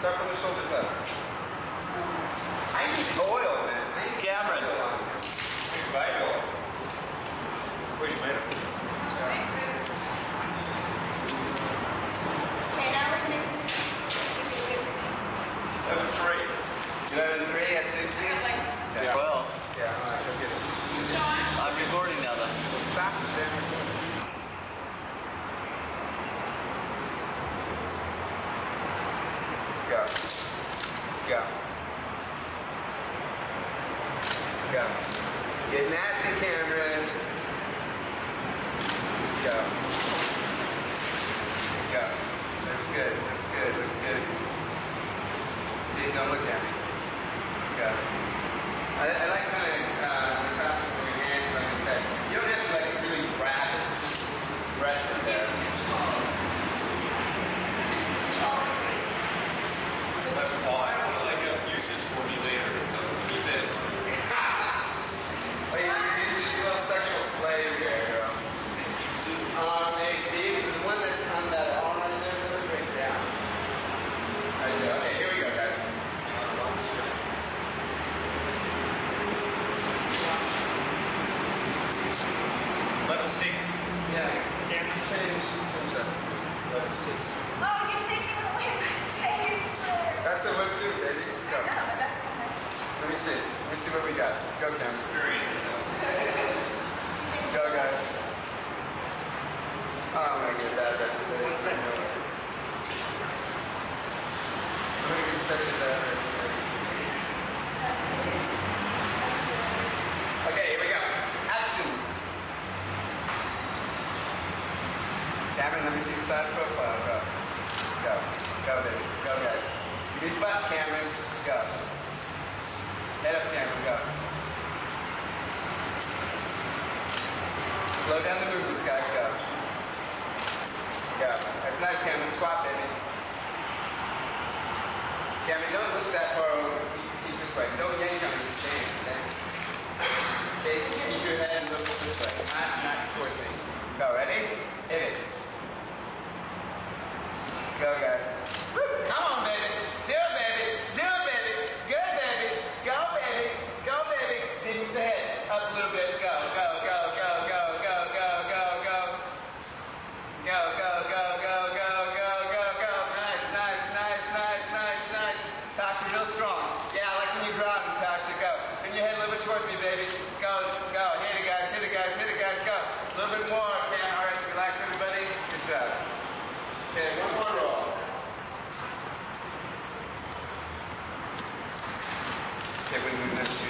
Start from the shoulders up. I need oil, man. I need Cameron. Vital. Where's your man? Cameron, let me see the side profile. Go. Go. Go, baby. Go, guys. Get me butt, Cameron. Go. Head up, Cameron. Go. Slow down the movements, guys. Go. Go. That's nice, Cameron. Squat, baby. Cameron, don't look that far over. Keep, keep this way. Don't yank on this stand, okay? Okay, keep your head and look this way. Not, not towards me. Go, ready? Hit it. Go, guys. Come on, baby. next year.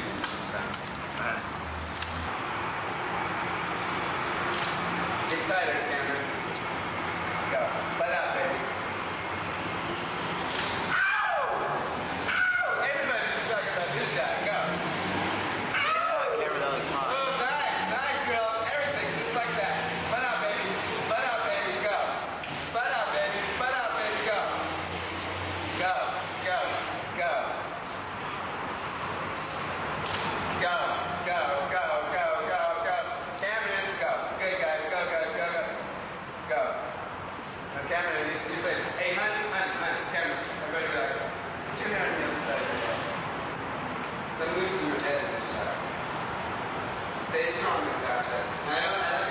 stay strong with that shit.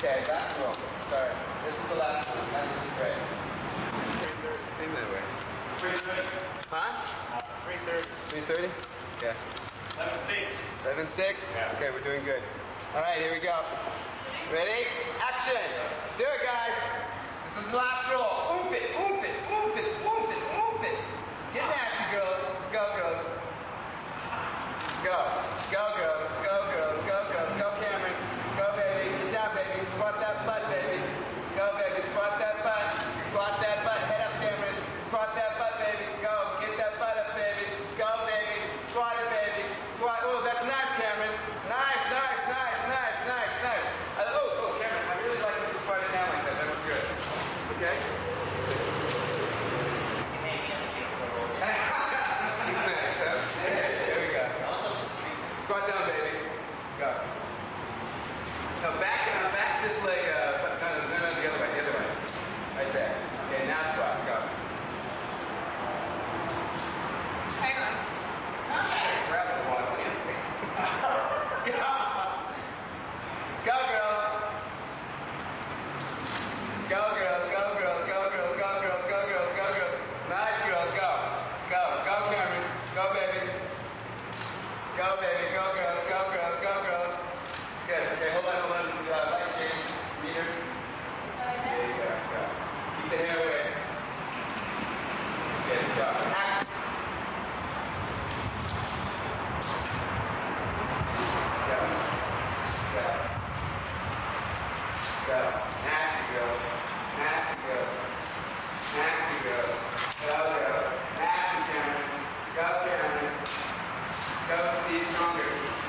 Okay, last roll. Sorry. This is the last one. That looks great. Thing that way. Huh? 3.30. 3.30? Yeah. 11-6. 11.6? Yeah. Okay, we're doing good. All right, here we go. Ready? Action! Do it, guys. This is the last roll. Oof it, oof it, oof it, oof it, oof it. Get nasty, girls. Go, girls. Go. Now back, now back this leg up.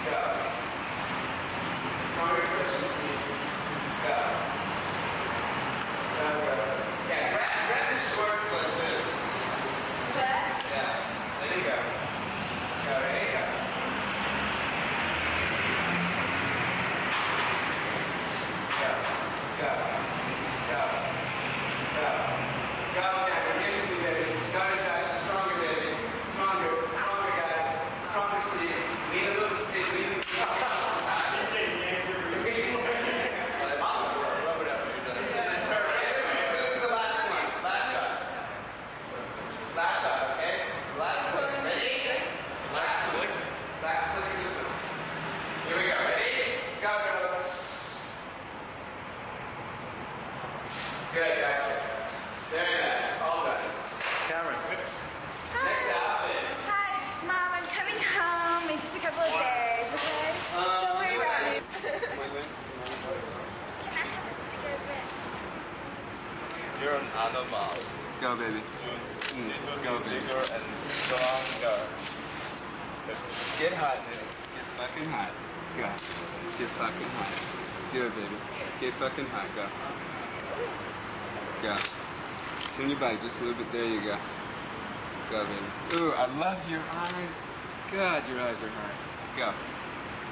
Yeah. Sorry, You're an animal. Go, baby. Mm, go, baby. Bigger and stronger. Get hot, dude. Get fucking hot. Go. Get fucking hot. Do it, baby. Get fucking hot. Go. Go. Turn your body just a little bit. There you go. Go, baby. Ooh, I love your eyes. God, your eyes are hard. Go.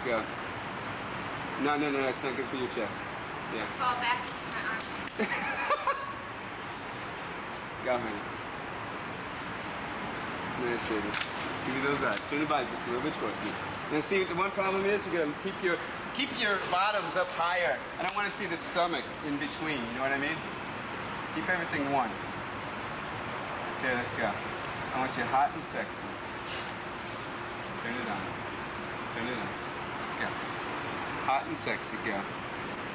Go. No, no, no, that's not good for your chest. Yeah. Fall back into my armpit. Go, honey. Nice, baby. Give me those eyes. Turn the body just a little bit towards me. Now, see, the one problem is you gotta keep your keep your bottoms up higher. I don't want to see the stomach in between. You know what I mean? Keep everything one. Okay, let's go. I want you hot and sexy. Turn it on. Turn it on. Go. Hot and sexy. Go.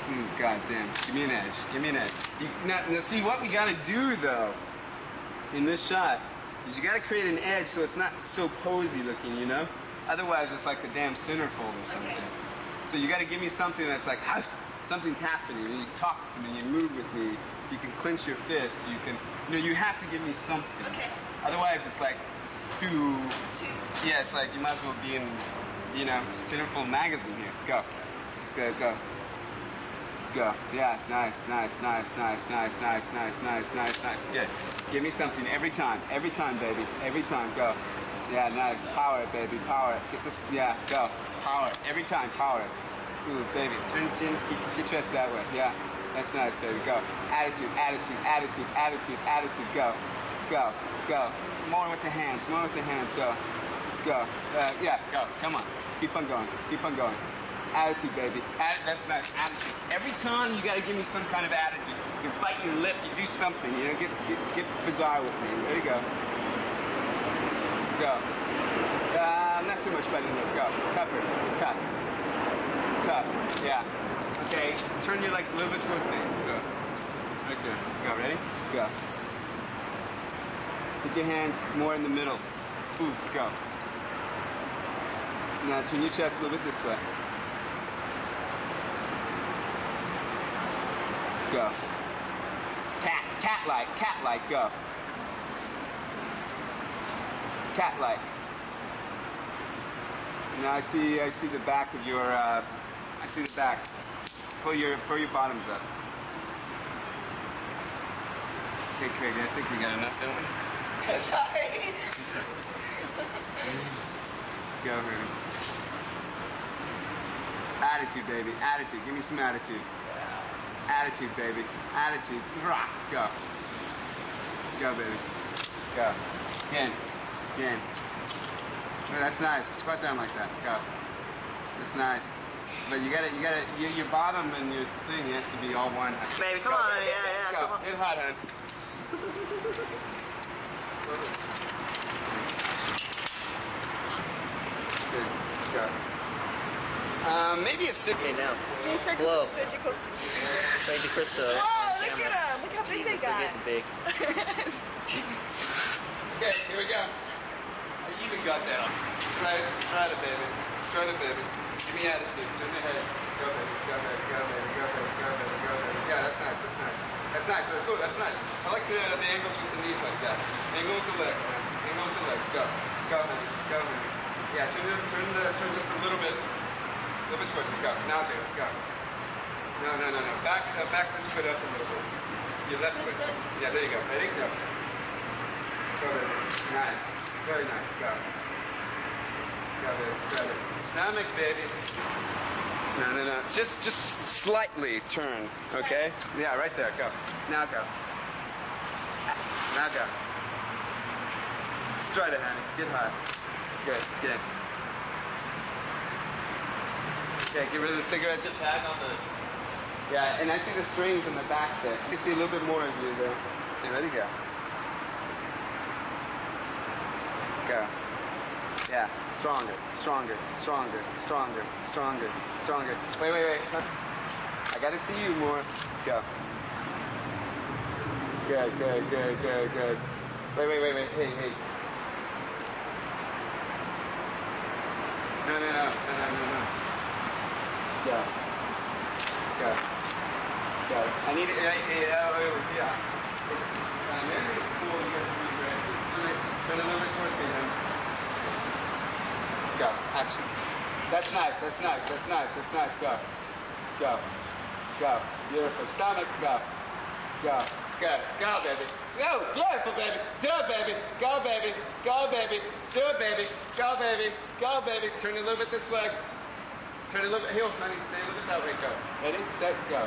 Mm, God damn. Give me an edge. Give me an edge. You, now, now, see, what we gotta do though, in this shot, is you gotta create an edge so it's not so posy looking, you know? Otherwise, it's like a damn centerfold or something. So you got to give me something that's like, something's happening. And you talk to me, you move with me. You can clench your fist. You can, you know, you have to give me something. Okay. Otherwise, it's like it's too. Two. Yeah, it's like you might as well be in, you know, Centerfold magazine here. Go, go, go. Go. Yeah, nice, nice, nice, nice, nice, nice, nice, nice, nice, nice. Good. Give me something every time, every time, baby, every time. Go. Yeah, nice. Power it, baby. Power it. Get this. Yeah, go. Power it. Every time. Power it. Ooh, baby. Turn chin. Keep, your chest that way. Yeah. That's nice, baby. Go. Attitude, attitude, attitude, attitude, attitude. Go. Go. Go. More with the hands. More with the hands. Go. Go. Uh, yeah, go. Come on. Keep on going. Keep on going. Attitude, baby. That's nice. Attitude. Every time you got to give me some kind of attitude. You bite your lip. You do something. You know, get, get, get bizarre with me. There you go. Go. Uh, not so much biting lip. Go. Cover. Cut. Cut. Yeah. Okay. Turn your legs a little bit towards me. Go. Right there. Go. Ready? Go. Put your hands more in the middle. Oof. Go. Now turn your chest a little bit this way. Go. Cat, cat-like, cat-like, go. Cat-like. Now I see, I see the back of your, uh, I see the back. Pull your, pull your bottoms up. Okay, Craig, I think we got enough, don't we? Sorry. Go, Rudy. Attitude, baby. Attitude. Give me some attitude. Attitude, baby. Attitude. Rock. Go. Go, baby. Go. Again. Again. Oh, that's nice. Squat down like that. Go. That's nice. But you gotta, you gotta, your, your bottom and your thing has to be all one. Baby, come Go. on, yeah, yeah, Go. come on. Get hot, hon. Good. Go. Um, maybe a six. Okay, now. These surgical, Whoa. surgical. Thank you, Krista. Oh, look at him. Look how big they Jesus, they're got. getting big. Okay, here we go. I even got that on. Stride, stride it, baby. Stride it, baby. Give me attitude. Turn the head. Go, baby. Go, baby. Go, baby. Go, baby. Go, baby. Go, baby. Yeah, that's nice. That's nice. That's nice. That's, oh, that's nice. I like the, the angles with the knees like that. Angle with the legs, man. Angle with the legs. Go. Go, baby. Go, baby. Yeah, turn the, turn the, turn this a little bit, a little bit towards me. Go. Now do it. Go. No, no, no, no. Back, uh, back this foot up a little bit. Your left This foot. foot? Yeah, there you go. Ready? Go. Go, baby. Nice. Very nice. Go. Go. Spread it. Stomach, baby. No, no, no. Just, just slightly turn. Okay? Yeah, right there. Go. Now go. Now go. Stride it, honey. Get high. Good. Good. Okay, get rid of the cigarettes. Tag on the. Yeah, and I see the strings in the back there. I can see a little bit more of you there. Yeah, ready? Go. Go. Yeah, stronger, stronger, stronger, stronger, stronger, stronger. Wait, wait, wait. I gotta see you more. Go. Good, good, good, good, good. Wait, wait, wait, wait. Hey, hey. No, no, no, no, no, no, no. Go. Go. Go. I need it. Yeah, yeah. It's uh, cool. You guys can be great. Turn it, turn it a little bit towards me then. Go. Action. That's nice. That's nice. That's nice. That's nice. Go. Go. Go. Beautiful. Stomach. Go. Go. Good. Go, baby. Go. Beautiful, baby. Do it, baby. Go, baby. Go, baby. Do it, baby. Go, baby. Go, baby. Turn a little bit this way. Turn a little bit. Heel, honey. Stay a little bit that way. Go. Ready? Set. Go.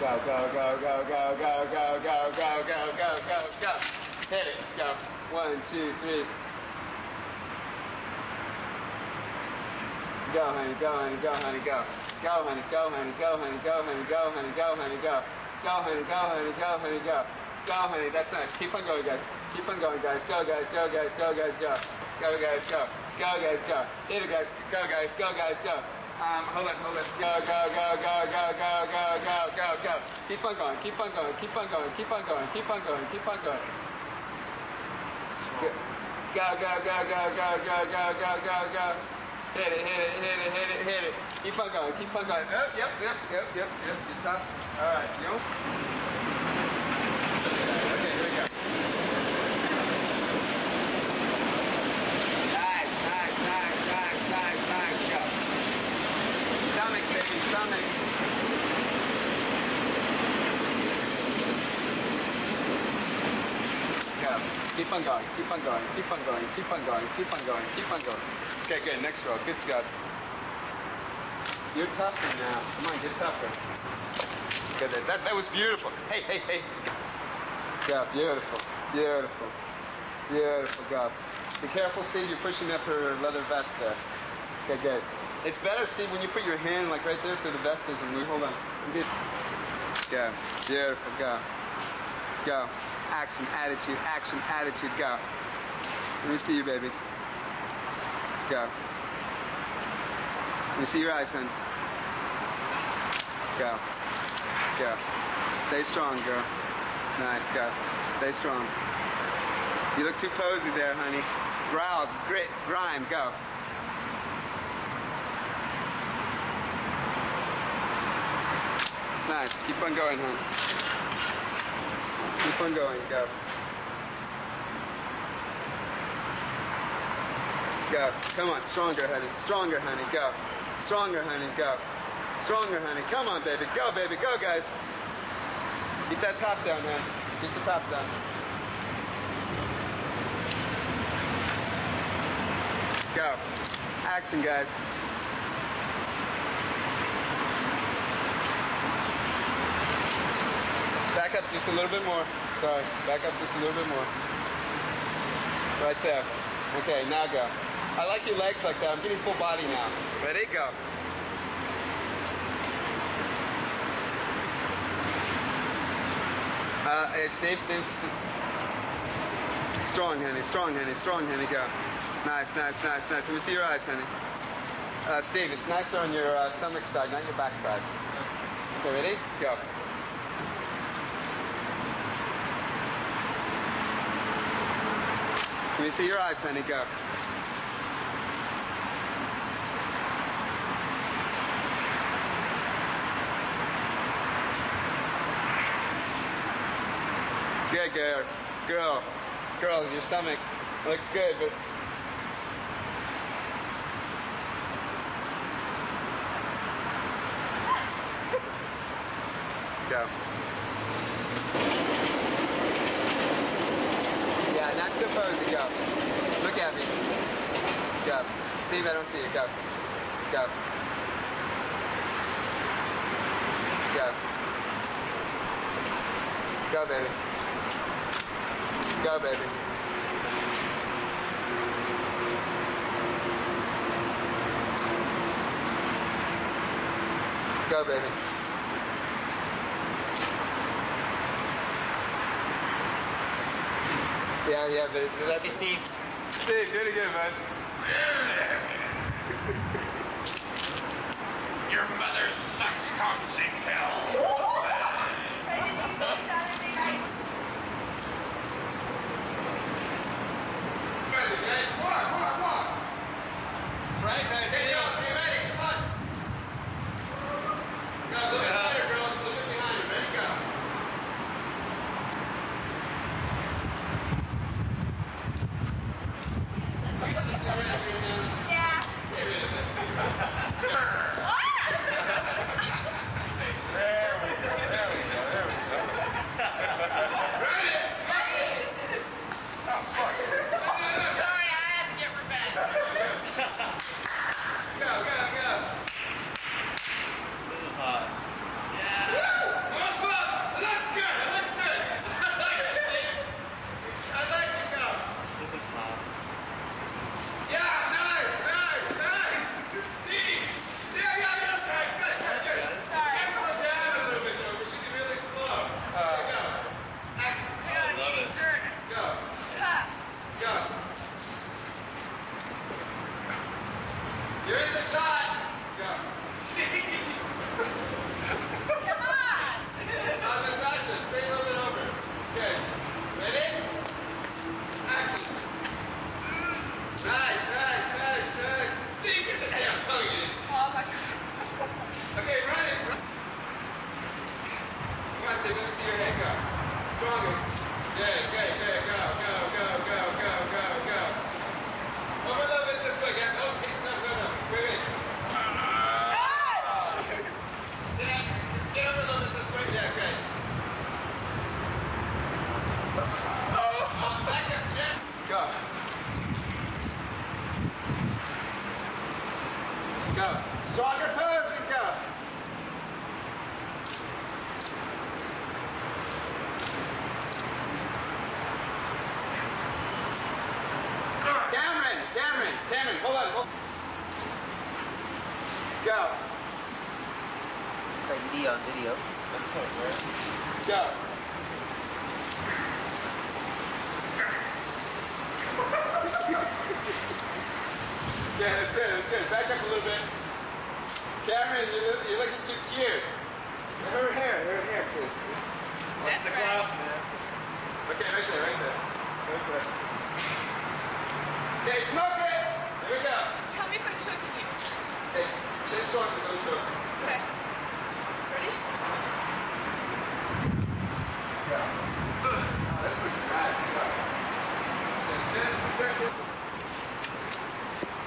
Go, go, go, go, go, go, go, go, go, go, go, go, go. Hit it. Go. One, two, three. Go, honey, go, honey, go, honey, go. Go, honey, go, honey, go, honey, go, honey, go, honey, go, honey, go. Go, honey, go, honey, go, honey, go. Go, honey, that's nice. Keep on going, guys. Keep on going, guys. Go, guys, go, guys, go, guys, go. Go, guys, go. Go, guys, go. Hit it, guys. Go, guys, go, guys, go. Um, hold it, hold it. Go, go, go, go, go, go, go, go, go, go. Keep on going, keep on going, keep on going, keep on going, keep on going, keep on going. Go, go, go, go, go, go, go, go, go, go, go. Hit it, hit it, hit it, hit it, hit it. Keep on going, keep on going. Oh, yep, yep, yep, yep, yep. Your tops. All right, you. Okay, here we go. Nice, nice, nice, nice, nice, nice. Go. Stomach, Go. Keep on going, keep on going, keep on going, keep on going, keep on going, keep on going. Okay, good. Next row. Good job. You're tougher now. Come on, get tougher. Good. That, that, that was beautiful. Hey, hey, hey. Go. Beautiful. Beautiful. Beautiful. Go. Be careful, Steve. You're pushing up her leather vest there. Okay, good. It's better, Steve, when you put your hand like right there so the vest isn't. We hold on. Go. Beautiful. Go. Go. Action, attitude, action, attitude. Go. Let me see you, baby. Go. Let me see your eyes, son. Go. Go. Stay strong, girl. Nice, go. Stay strong. You look too posy there, honey. Growl, grit, grime, go. It's nice. Keep on going, hon. Keep on going, go. Go. Come on, stronger, honey. Stronger, honey. Go. Stronger, honey. Go. Stronger, honey. Come on, baby. Go, baby. Go, guys. Keep that top down, man. Keep the top down. Go. Action, guys. Back up just a little bit more. Sorry. Back up just a little bit more. Right there. Okay, now go. I like your legs like that. I'm getting full body now. Ready? Go. Uh, hey, Steve, Steve, Steve. Strong, honey. Strong, honey. Strong, honey. Go. Nice, nice, nice, nice. Let me see your eyes, honey. Uh, Steve, it's nicer on your uh, stomach side, not your back side. Okay, ready? Go. Let me see your eyes, honey. Go. Good, girl. Girl. Girl, your stomach looks good, but go. So posy. Go. Look at me. Go. Steve, I don't see you. Go. Go. Go. Go, baby. Go, baby. Go, baby. Yeah, yeah, but that's Hey, Steve. Steve, do it again, man. Your mother sucks cocks in hell.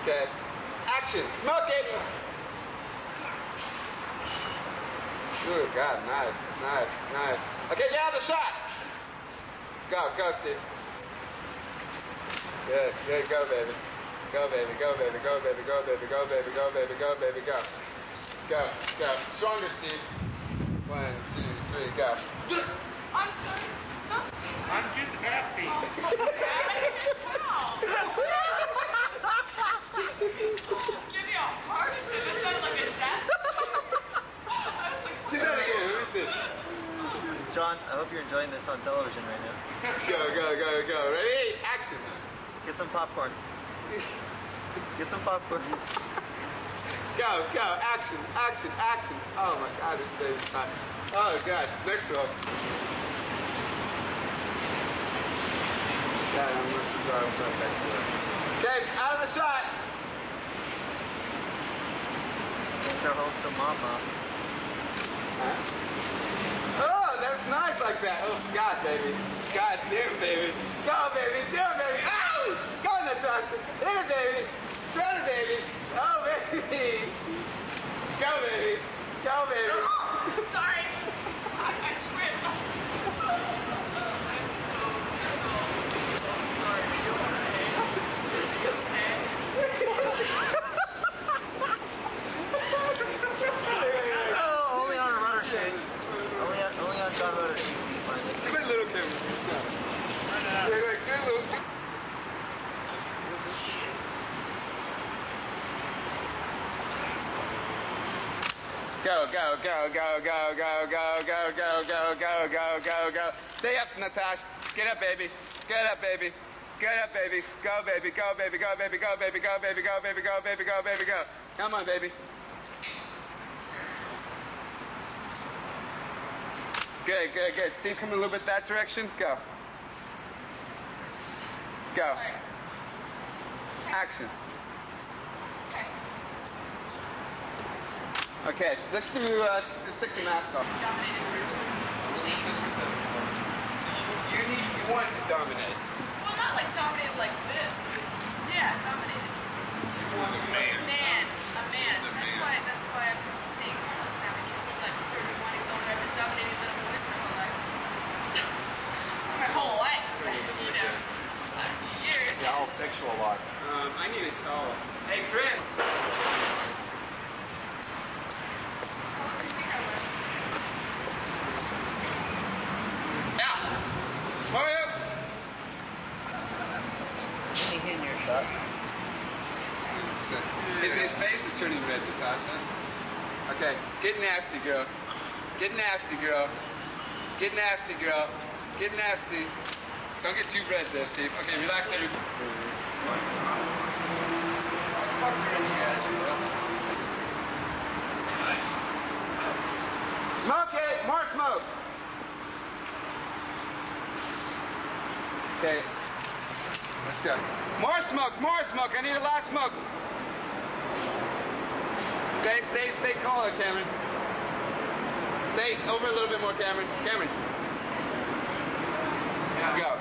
Okay. Action. Smoke it! Ooh, God, nice, nice, nice. Okay, get out the shot. Go, go, Steve. Good, good, go, baby. Go, baby, go, baby, go, baby, go, baby, go, baby, go, baby, go, baby, go. Go, go. Stronger, Steve. One, two, three, go. I'm sorry. Don't say. I'm just happy. Oh, I can't tell. Give me a heart attack. This sounds like a death joke. I was like, Do that again. Let me see. I hope you're enjoying this on television right now. Go, go, go, go. Ready? Action. Get some popcorn. Get some popcorn. Go, go. Action, action, action. Oh my God, this baby's hot. Oh God. Next one. God, I'm not sorry. I'm next. Okay, out of the shot. Take her home to mama. That's nice like that. Oh God, baby. God damn, baby. Go, baby. Do it, baby. Ow! Go, Natasha. Hit it, baby. Strut it, baby. Oh, baby. Go, baby. Go, baby. oh, sorry. I, I tripped. I'm so, I'm so, so, so sorry. Are you okay? You okay? Oh, only on a rudder shake. Only on, only on John Rudder shake do you find it. Good little camera. Good stuff. Wait, wait, good little. Go, go, go, go, go, go, go, go, go, go, go, go, go, go. Stay up, Natasha. Get up, baby. Get up, baby. Get up, baby. Go, baby. Go, baby. Go, baby. Go, baby. Go, baby. Go, baby. Go, baby. Go, baby. Go. Come on, baby. Good, good, good. Steve, come a little bit that direction. Go. Go. Action. Okay, let's do, uh, s- let's take the mask off. Dominated for two. Jeez. So you, you need, you want to dominate. Well, not like dominated like this. Yeah, dominated. was a man. Man, a man. That's why. That's why I'm seeing all those sound kids. He's like 31 years old. I've been dominating little boys my whole life. my whole life. You know, last few years. Yeah, all sexual life. Um, I need a towel. Hey, Chris. How old do you think I was? Now. Hurry up. Any hit in your shot? His, red, Natasha. Okay, get nasty, girl. Get nasty, girl. Get nasty, girl. Get nasty. Don't get too red there, Steve. Okay, relax ass, Smoke it! More smoke! Okay. Let's go. More smoke, more smoke. I need a lot of smoke. Stay, stay, stay taller, Cameron. Stay over a little bit more, Cameron. Cameron. Go.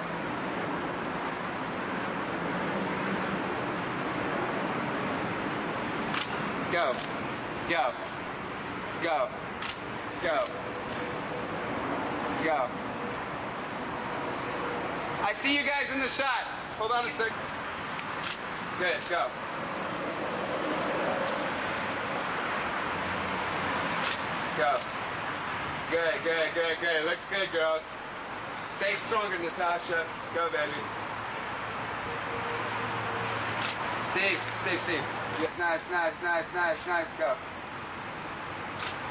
Go. Go. Go. Go. Go. I see you guys in the shot. Hold on a sec. Good, go. Go. Good, good, good, good. Looks good, girls. Stay stronger, Natasha. Go, baby. Steve, Steve, Steve. Yes, nice, nice, nice, nice, nice. Go.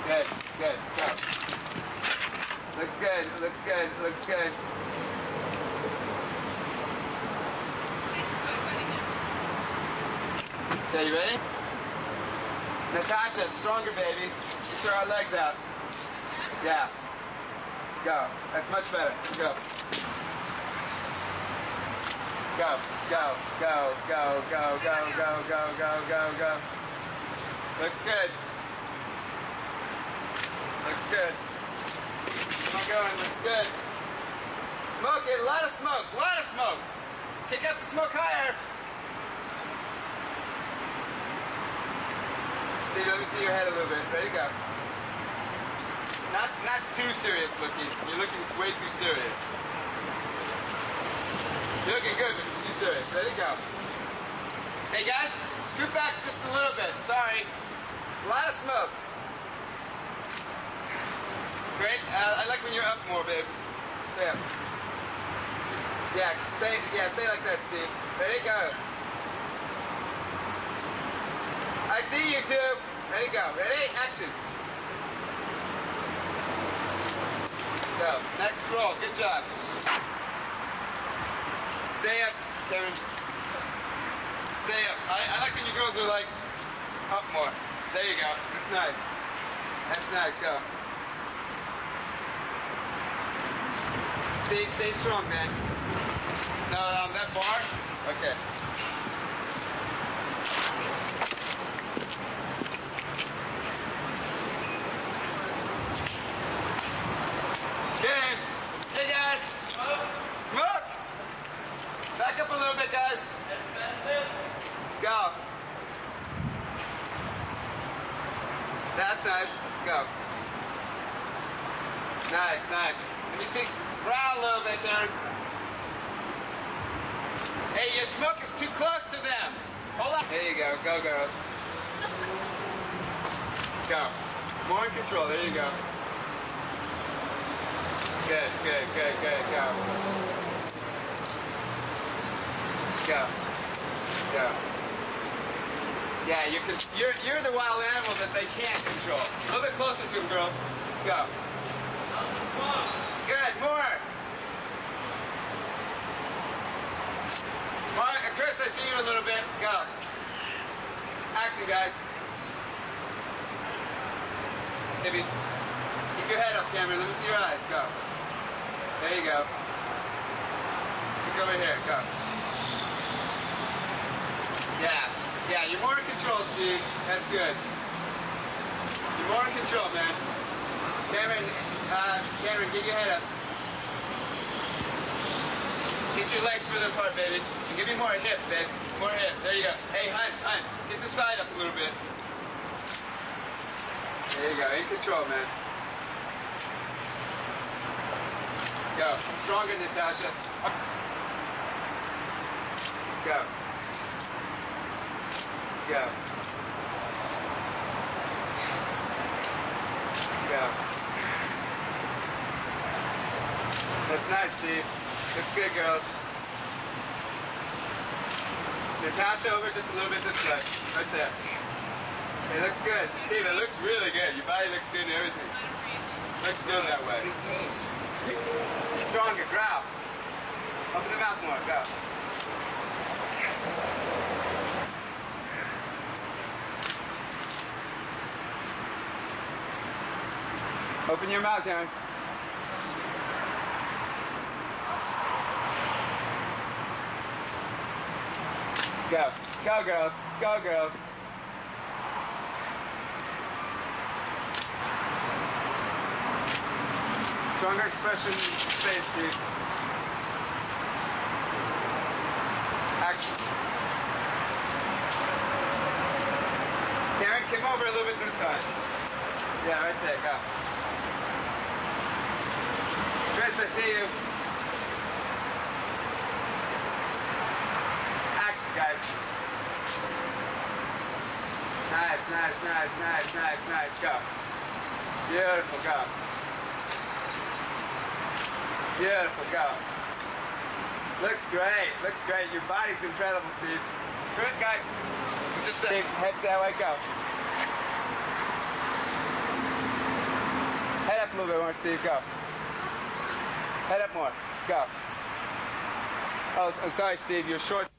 Good, good, go. Looks good, looks good, looks good. Okay, you ready? Natasha, stronger, baby. Get your legs out. Yeah. Go. That's much better. Go. Go, go, go, go, go, go, go, go, go, go, go. Looks good. Looks good. Keep on going. Looks good. Smoke it. A lot of smoke. A lot of smoke. Kick up the smoke higher. Steve, let me see your head a little bit. Ready, go. Not, not too serious looking. You're looking way too serious. You're looking good, but you're too serious. Ready, go. Hey guys, scoot back just a little bit. Sorry. A lot of smoke. Great. Uh, I like when you're up more, babe. Stay up. Yeah, stay. Yeah, stay like that, Steve. Ready, go. I see you two. Ready, go. Ready, action. Go. Next roll. Good job. Stay up, Kevin. Stay up. I, I like when you girls are like up more. There you go. That's nice. That's nice. Go. Steve, stay strong, man. No, um, that bar? Okay. Good. Hey, guys. Smoke. Back up a little bit, guys. Go. That's nice. Go. Nice, nice. Let me see. Growl a little bit there. Hey, your smoke is too close to them. Hold on. There you go. Go, girls. Go. More in control. There you go. Good, good, good, good. Go. Go. Go. Yeah, you can. You're you're the wild animal that they can't control. A little bit closer to them, girls. Go. Good. More. Uh, Chris, I see you a little bit. Go. Action, guys. Maybe keep your head up, Cameron. Let me see your eyes. Go. There you go. Look over here. Go. Yeah. You're more in control, Steve. That's good. You're more in control, man. Cameron, uh, Cameron, get your head up. Get your legs further apart, baby. And give me more hip, babe. More hip. There you go. Hey, Hun, Hun, get the side up a little bit. There you go. In control, man. Go. Stronger, Natasha. Go. Go. That's nice, Steve. Looks good, girls. Natasha, over just a little bit this way. Right there. It looks good. Steve, it looks really good. Your body looks good and everything. Looks good that way. Stronger, growl. Open the mouth more, go. Open your mouth, Aaron. Go. Go, girls. Go, girls. Stronger expression space, dude. Action. Karen, come over a little bit this side. Yeah, right there, go. I see you. Action, guys. Nice, nice, nice, nice, nice, nice. Go. Beautiful, go. Beautiful, go. Looks great, looks great. Your body's incredible, Steve. Good, guys. Just Steve, head that way, go. Head up a little bit more, Steve, go. Head up more, go. Oh, I'm oh, sorry, Steve, you're short.